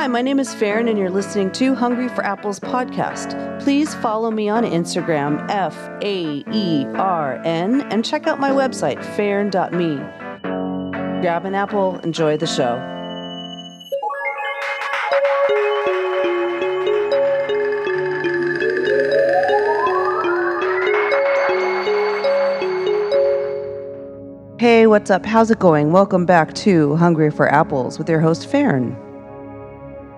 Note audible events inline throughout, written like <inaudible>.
Hi, my name is Faern, and you're listening to Hungry for Apples podcast. Please follow me on Instagram, F A E R N, and check out my website, faern.me. Grab an apple, enjoy the show. Hey, what's up? How's it going? Welcome back to Hungry for Apples with your host, Faern.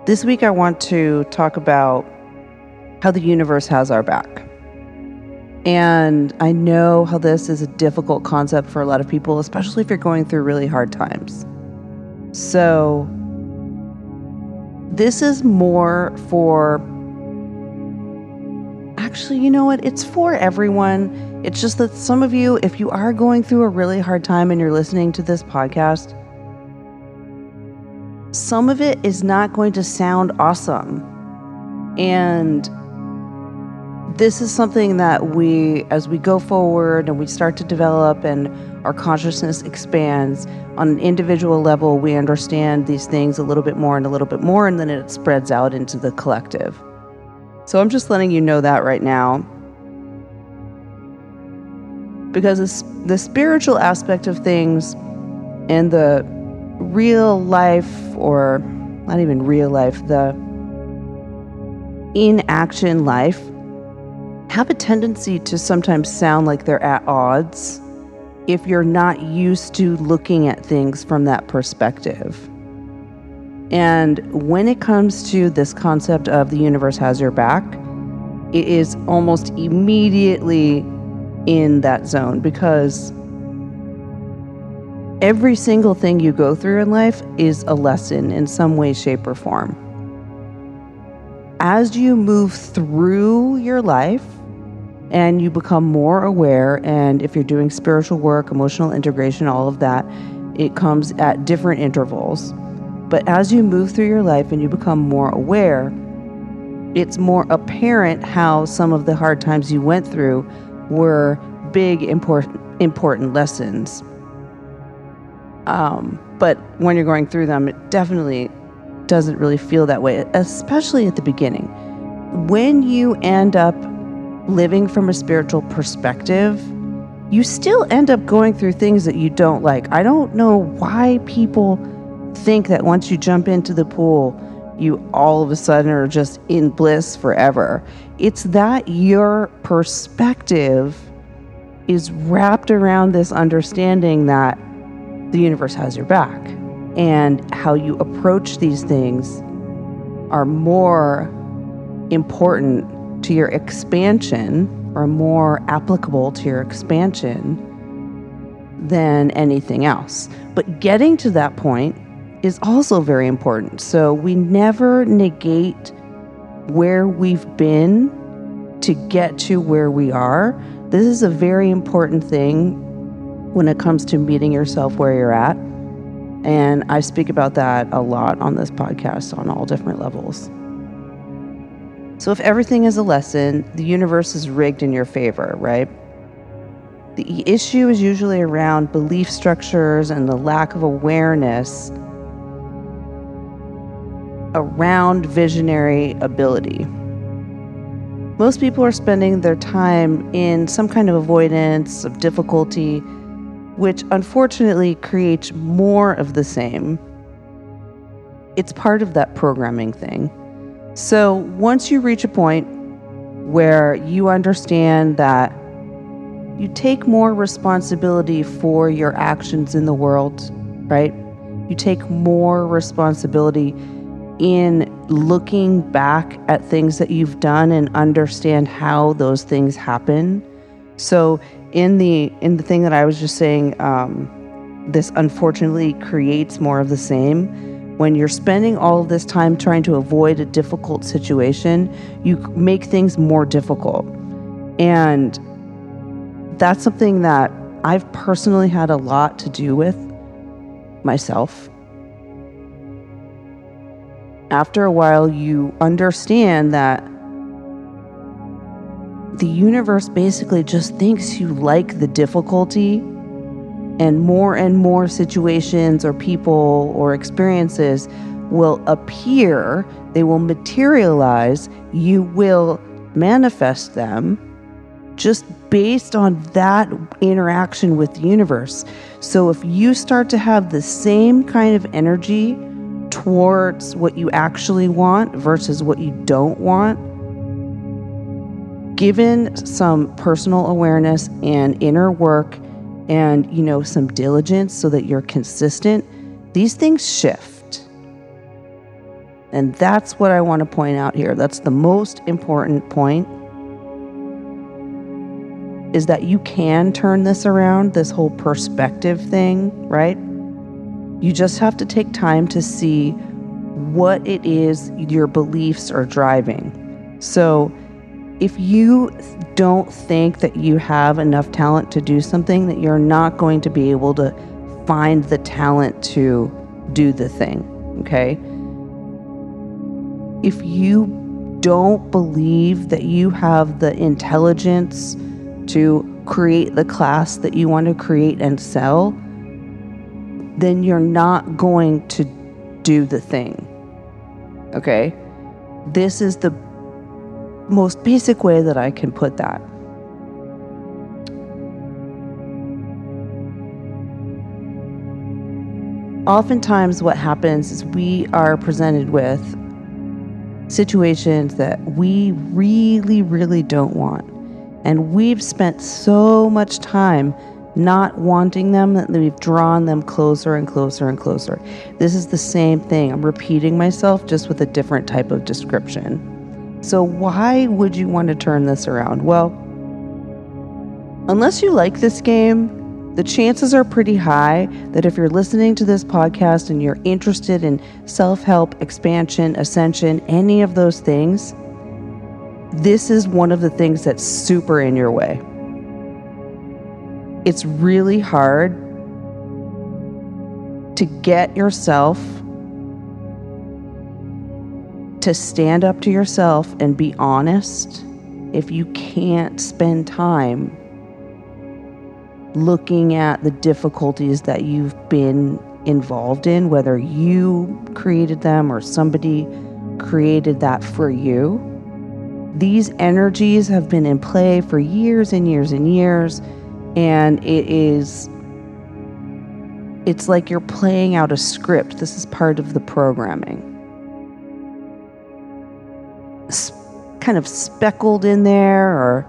This week, I want to talk about how the universe has our back. And I know how this is a difficult concept for a lot of people, especially if you're going through really hard times. So, this is more for. Actually, you know what? It's for everyone. It's just that some of you, if you are going through a really hard time and you're listening to this podcast, some of it is not going to sound awesome. And this is something that we, as we go forward and we start to develop and our consciousness expands on an individual level, we understand these things a little bit more and a little bit more, and then it spreads out into the collective. So I'm just letting you know that right now because the spiritual aspect of things and the real life, or not even real life, the in action life, have a tendency to sometimes sound like they're at odds if you're not used to looking at things from that perspective. And when it comes to this concept of the universe has your back, it is almost immediately in that zone because every single thing you go through in life is a lesson in some way, shape, or form. As you move through your life and you become more aware, and if you're doing spiritual work, emotional integration, all of that, it comes at different intervals. But as you move through your life and you become more aware, it's more apparent how some of the hard times you went through were big important important lessons. Um, but when you're going through them, it definitely doesn't really feel that way, especially at the beginning. When you end up living from a spiritual perspective, you still end up going through things that you don't like. I don't know why people think that once you jump into the pool, you all of a sudden are just in bliss forever. It's that your perspective is wrapped around this understanding that the universe has your back and how you approach these things are more important to your expansion or more applicable to your expansion than anything else. But getting to that point is also very important. So we never negate where we've been to get to where we are. This is a very important thing when it comes to meeting yourself where you're at. And I speak about that a lot on this podcast on all different levels. So, if everything is a lesson, the universe is rigged in your favor, right? The issue is usually around belief structures and the lack of awareness around visionary ability. Most people are spending their time in some kind of avoidance of difficulty, which unfortunately creates more of the same. It's part of that programming thing. So once you reach a point where you understand that you take more responsibility for your actions in the world, right? You take more responsibility in looking back at things that you've done and understand how those things happen. So in the in the thing that I was just saying, um, this unfortunately creates more of the same. When you're spending all this time trying to avoid a difficult situation, you make things more difficult. And that's something that I've personally had a lot to do with myself after a while, you understand that the universe basically just thinks you like the difficulty, and more and more situations or people or experiences will appear, they will materialize, you will manifest them just based on that interaction with the universe. So if you start to have the same kind of energy towards what you actually want versus what you don't want, given some personal awareness and inner work and you know some diligence so that you're consistent, these things shift. And that's what I want to point out here. That's the most important point is that you can turn this around, this whole perspective thing, right? You just have to take time to see what it is your beliefs are driving. So, if you don't think that you have enough talent to do something, that you're not going to be able to find the talent to do the thing, okay? If you don't believe that you have the intelligence to create the class that you want to create and sell, then you're not going to do the thing. Okay? This is the most basic way that I can put that. Oftentimes, what happens is we are presented with situations that we really, really don't want. And we've spent so much time not wanting them that we've drawn them closer and closer and closer. This is the same thing. I'm repeating myself just with a different type of description. So, why would you want to turn this around? Well, unless you like this game, the chances are pretty high that if you're listening to this podcast and you're interested in self help, expansion, ascension, any of those things, this is one of the things that's super in your way. It's really hard to get yourself to stand up to yourself and be honest if you can't spend time looking at the difficulties that you've been involved in, whether you created them or somebody created that for you. These energies have been in play for years and years and years, and it is it's like you're playing out a script. This is part of the programming kind of speckled in there or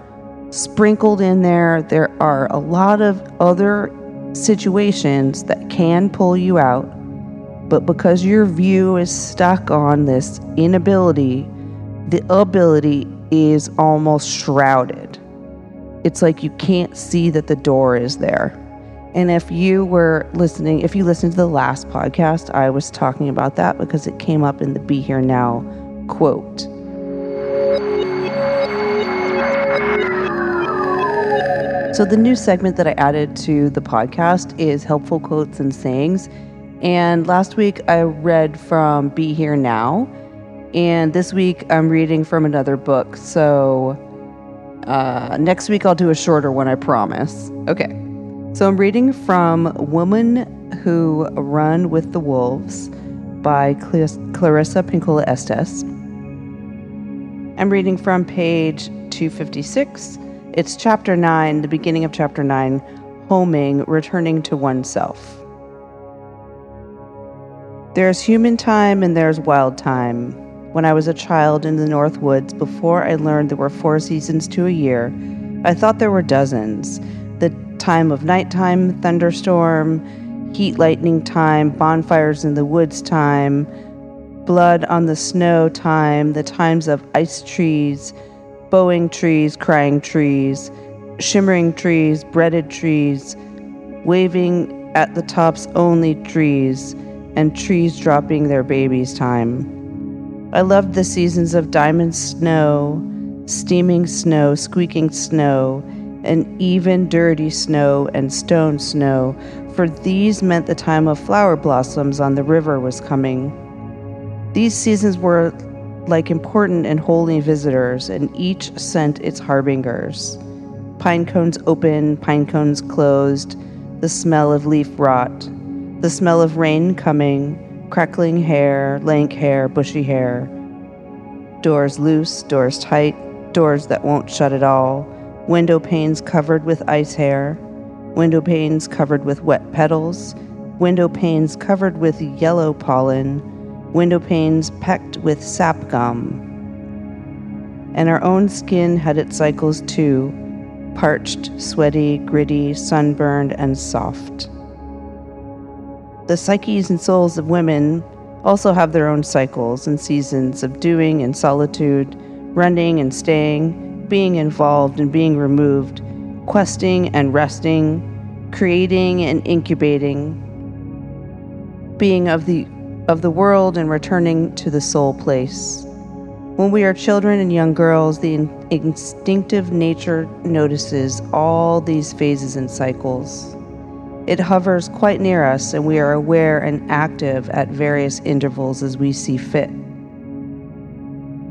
sprinkled in there. There are a lot of other situations that can pull you out, but because your view is stuck on this inability, the ability is almost shrouded. It's like you can't see that the door is there. And if you were listening, if you listened to the last podcast, I was talking about that because it came up in the Be Here Now quote. So, the new segment that I added to the podcast is helpful quotes and sayings. And last week I read from Be Here Now. And this week I'm reading from another book. So, uh, next week I'll do a shorter one, I promise. Okay. So, I'm reading from Women Who Run with the Wolves by Clarissa Pinkola Estes. I'm reading from page 256 it's chapter 9, the beginning of chapter 9, homing, returning to oneself. There's human time and there's wild time. When I was a child in the North Woods, before I learned there were four seasons to a year, I thought there were dozens. The time of nighttime, thunderstorm, heat lightning time, bonfires in the woods time, blood on the snow time, the times of ice trees, bowing trees, crying trees, shimmering trees, breaded trees, waving at the tops only trees, and trees dropping their babies' time. I loved the seasons of diamond snow, steaming snow, squeaking snow, and even dirty snow and stone snow, for these meant the time of flower blossoms on the river was coming. These seasons were like important and holy visitors, and each sent its harbingers. Pine cones open, pine cones closed, the smell of leaf rot, the smell of rain coming, crackling hair, lank hair, bushy hair. Doors loose, doors tight, doors that won't shut at all, window panes covered with ice hair, window panes covered with wet petals, window panes covered with yellow pollen, window panes pecked with sap gum. And our own skin had its cycles too parched, sweaty, gritty, sunburned, and soft. The psyches and souls of women also have their own cycles and seasons of doing and solitude, running and staying, being involved and being removed, questing and resting, creating and incubating, being of the of the world and returning to the soul place. When we are children and young girls, the in- instinctive nature notices all these phases and cycles. It hovers quite near us, and we are aware and active at various intervals as we see fit.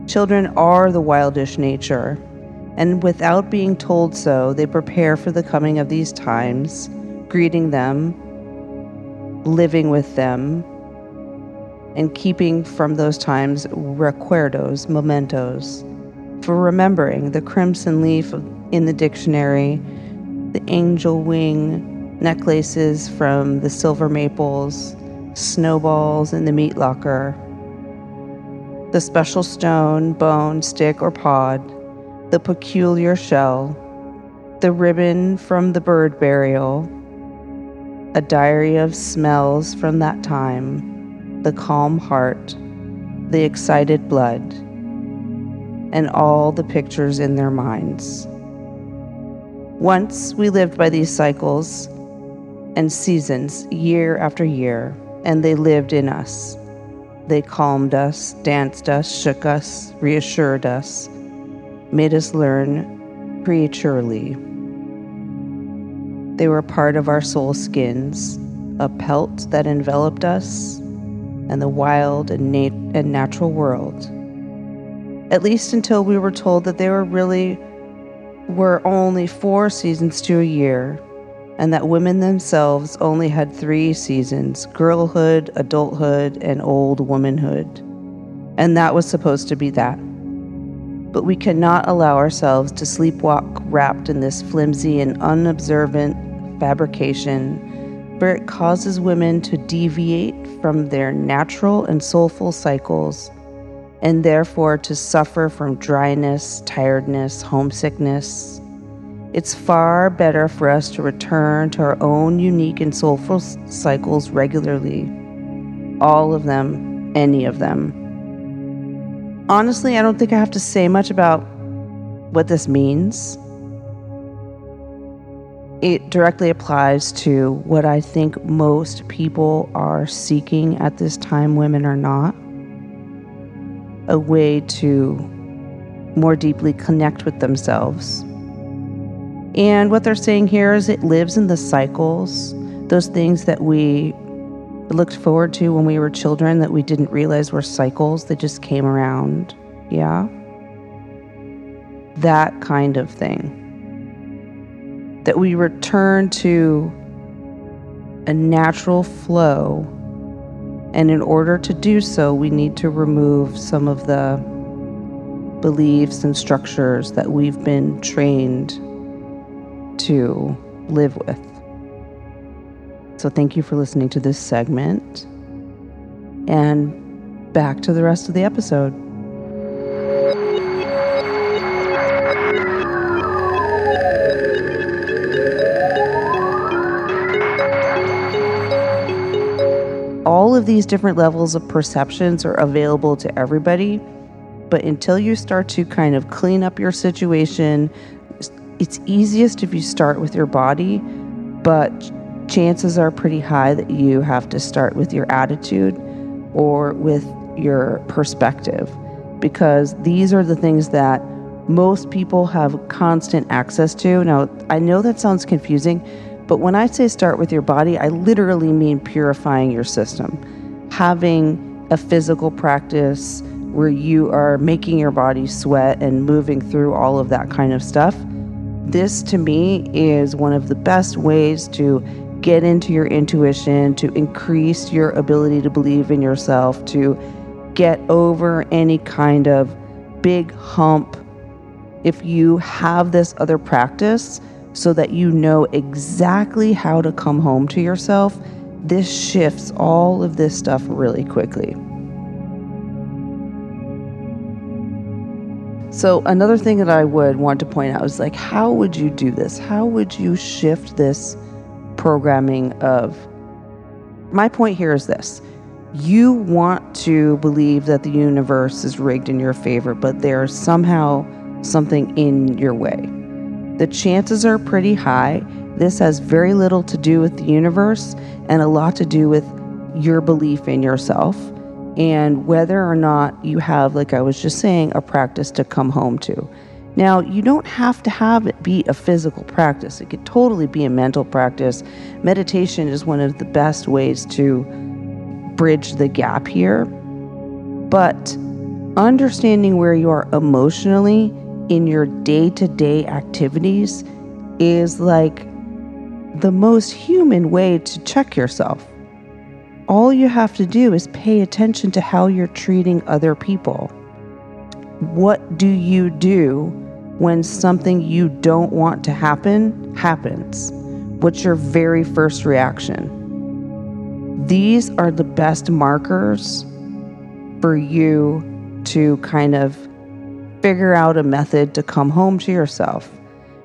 Children are the wildish nature, and without being told so, they prepare for the coming of these times, greeting them, living with them, and keeping from those times recuerdos, mementos, for remembering the crimson leaf in the dictionary, the angel wing necklaces from the silver maples, snowballs in the meat locker, the special stone, bone, stick, or pod, the peculiar shell, the ribbon from the bird burial, a diary of smells from that time the calm heart, the excited blood, and all the pictures in their minds. Once we lived by these cycles and seasons year after year, and they lived in us. They calmed us, danced us, shook us, reassured us, made us learn prematurely. They were part of our soul skins, a pelt that enveloped us and the wild and, nat- and natural world. At least until we were told that there were really were only four seasons to a year, and that women themselves only had three seasons girlhood, adulthood, and old womanhood. And that was supposed to be that. But we cannot allow ourselves to sleepwalk wrapped in this flimsy and unobservant fabrication where it causes women to deviate from their natural and soulful cycles and therefore to suffer from dryness, tiredness, homesickness. It's far better for us to return to our own unique and soulful cycles regularly. All of them, any of them. Honestly, I don't think I have to say much about what this means it directly applies to what I think most people are seeking at this time, women are not. A way to more deeply connect with themselves. And what they're saying here is it lives in the cycles, those things that we looked forward to when we were children that we didn't realize were cycles, that just came around. Yeah? That kind of thing that we return to a natural flow. And in order to do so, we need to remove some of the beliefs and structures that we've been trained to live with. So, thank you for listening to this segment. And back to the rest of the episode. Of these different levels of perceptions are available to everybody. But until you start to kind of clean up your situation, it's easiest if you start with your body, but chances are pretty high that you have to start with your attitude or with your perspective because these are the things that most people have constant access to. Now, I know that sounds confusing but when I say start with your body, I literally mean purifying your system. Having a physical practice where you are making your body sweat and moving through all of that kind of stuff. This to me is one of the best ways to get into your intuition, to increase your ability to believe in yourself, to get over any kind of big hump. If you have this other practice so that you know exactly how to come home to yourself, this shifts all of this stuff really quickly. So, another thing that I would want to point out is like, how would you do this? How would you shift this programming of. My point here is this you want to believe that the universe is rigged in your favor, but there's somehow something in your way. The chances are pretty high. This has very little to do with the universe and a lot to do with your belief in yourself and whether or not you have, like I was just saying, a practice to come home to. Now, you don't have to have it be a physical practice, it could totally be a mental practice. Meditation is one of the best ways to bridge the gap here. But understanding where you are emotionally in your day to day activities is like the most human way to check yourself all you have to do is pay attention to how you're treating other people. What do you do when something you don't want to happen happens? What's your very first reaction? These are the best markers for you to kind of figure out a method to come home to yourself.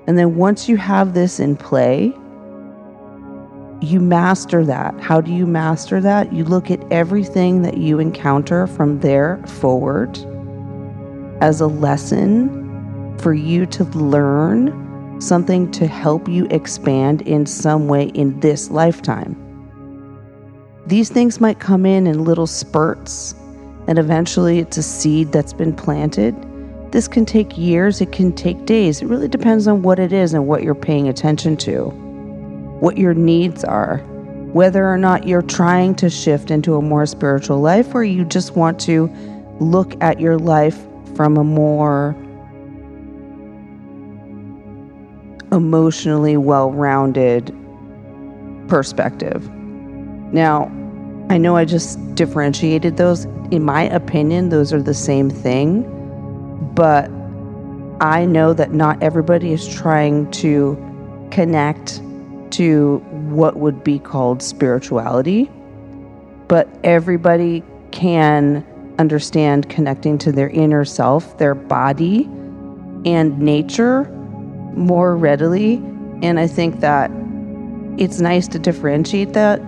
And then once you have this in play, you master that. How do you master that? You look at everything that you encounter from there forward as a lesson for you to learn something to help you expand in some way in this lifetime. These things might come in in little spurts, and eventually it's a seed that's been planted. This can take years, it can take days. It really depends on what it is and what you're paying attention to what your needs are, whether or not you're trying to shift into a more spiritual life or you just want to look at your life from a more emotionally well rounded perspective. Now, I know I just differentiated those. In my opinion, those are the same thing, but I know that not everybody is trying to connect to what would be called spirituality, but everybody can understand connecting to their inner self, their body, and nature more readily. And I think that it's nice to differentiate that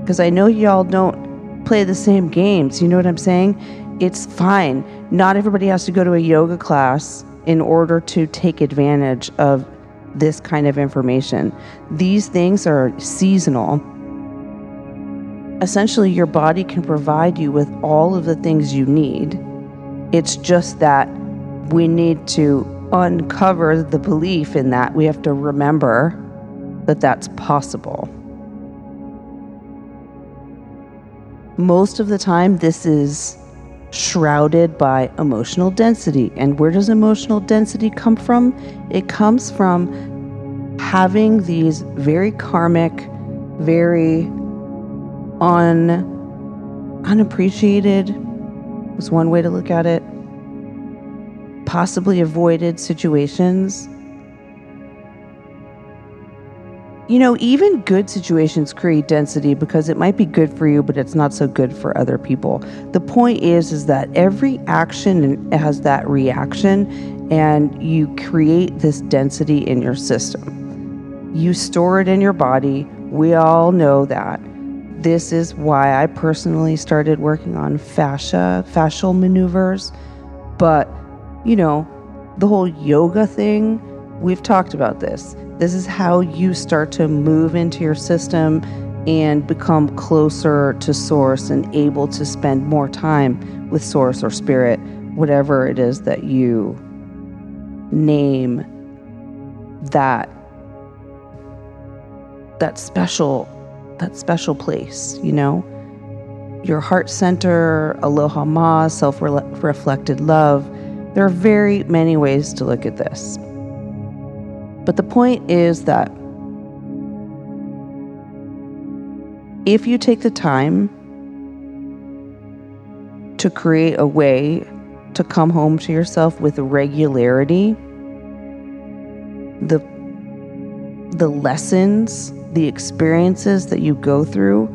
because I know y'all don't play the same games. You know what I'm saying? It's fine. Not everybody has to go to a yoga class in order to take advantage of this kind of information. These things are seasonal. Essentially, your body can provide you with all of the things you need. It's just that we need to uncover the belief in that. We have to remember that that's possible. Most of the time, this is shrouded by emotional density. And where does emotional density come from? It comes from having these very karmic, very un unappreciated was one way to look at it. Possibly avoided situations you know, even good situations create density because it might be good for you, but it's not so good for other people. The point is, is that every action has that reaction, and you create this density in your system. You store it in your body. We all know that. This is why I personally started working on fascia, fascial maneuvers. But, you know, the whole yoga thing, we've talked about this this is how you start to move into your system and become closer to source and able to spend more time with source or spirit, whatever it is that you name that that special that special place, you know? Your heart center, aloha ma, self-reflected love. There are very many ways to look at this. But the point is that if you take the time to create a way to come home to yourself with regularity, the the lessons, the experiences that you go through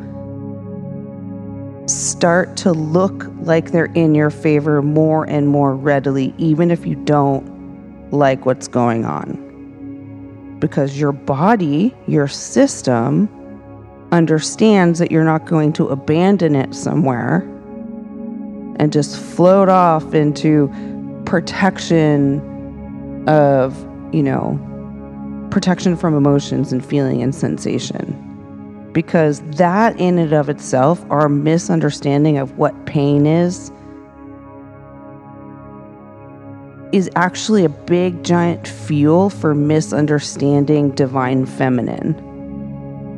start to look like they're in your favor more and more readily, even if you don't like what's going on. Because your body, your system, understands that you're not going to abandon it somewhere and just float off into protection of, you know, protection from emotions and feeling and sensation. Because that, in and of itself, our misunderstanding of what pain is, is actually a big giant fuel for misunderstanding divine feminine.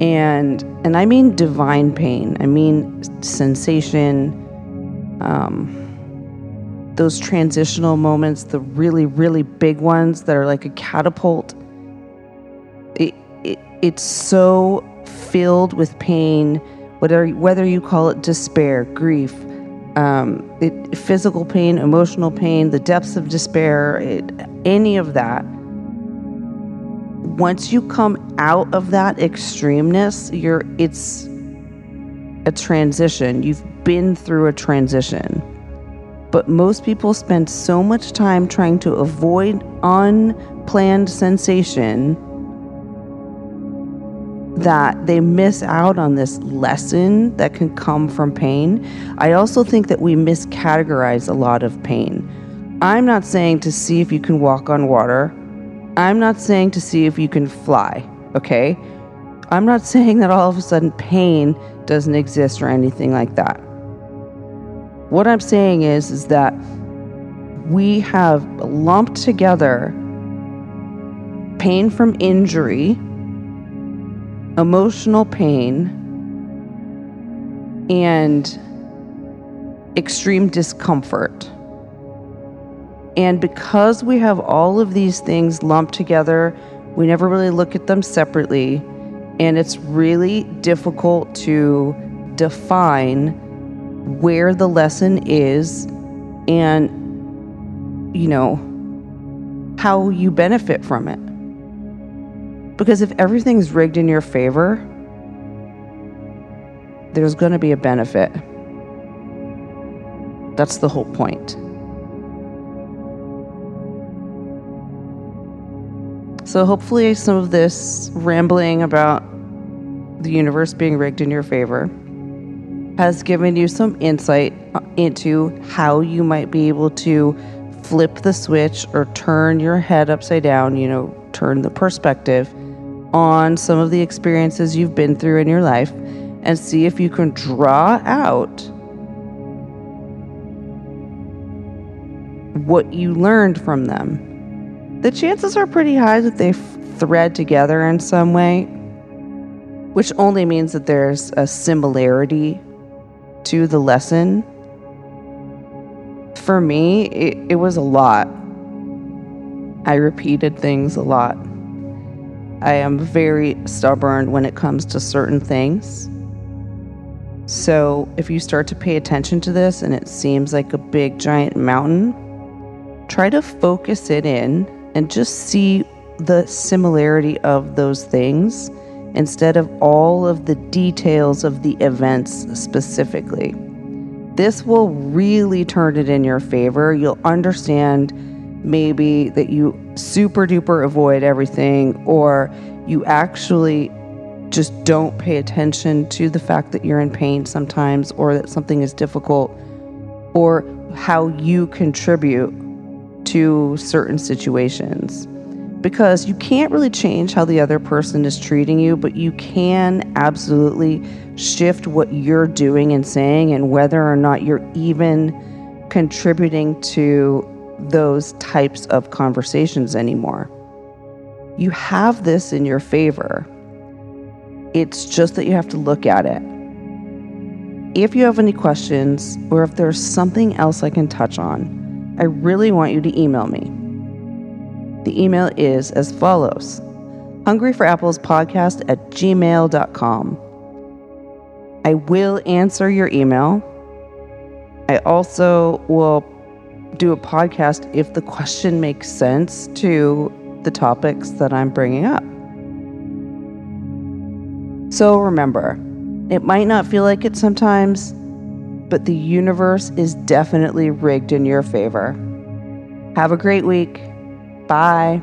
And and i mean divine pain. I mean sensation um, those transitional moments the really really big ones that are like a catapult. It, it it's so filled with pain whether whether you call it despair grief um, it, physical pain emotional pain the depths of despair it, any of that once you come out of that extremeness, you're it's a transition. You've been through a transition. But most people spend so much time trying to avoid unplanned sensation that they miss out on this lesson that can come from pain. I also think that we miscategorize a lot of pain. I'm not saying to see if you can walk on water. I'm not saying to see if you can fly, okay? I'm not <laughs> saying that all of a sudden pain doesn't exist or anything like that. What I'm saying is is that we have lumped together pain from injury, emotional pain, and extreme discomfort. And because we have all of these things lumped together, we never really look at them separately. And it's really difficult to define where the lesson is and, you know, how you benefit from it. Because if everything's rigged in your favor, there's going to be a benefit. That's the whole point. So, hopefully, some of this rambling about the universe being rigged in your favor has given you some insight into how you might be able to flip the switch or turn your head upside down, you know, turn the perspective on some of the experiences you've been through in your life and see if you can draw out what you learned from them the chances are pretty high that they thread together in some way, which only means that there's a similarity to the lesson. For me, it, it was a lot. I repeated things a lot. I am very stubborn when it comes to certain things. So, if you start to pay attention to this and it seems like a big giant mountain, try to focus it in and just see the similarity of those things instead of all of the details of the events specifically. This will really turn it in your favor. You'll understand maybe that you super duper avoid everything, or you actually just don't pay attention to the fact that you're in pain sometimes, or that something is difficult, or how you contribute to certain situations. Because you can't really change how the other person is treating you, but you can absolutely shift what you're doing and saying and whether or not you're even contributing to those types of conversations anymore. You have this in your favor. It's just that you have to look at it. If you have any questions or if there's something else I can touch on, I really want you to email me. The email is as follows hungryforapplespodcast at gmail.com. I will answer your email. I also will do a podcast if the question makes sense to the topics that I'm bringing up. So remember, it might not feel like it sometimes, but the universe is definitely rigged in your favor. Have a great week. Bye.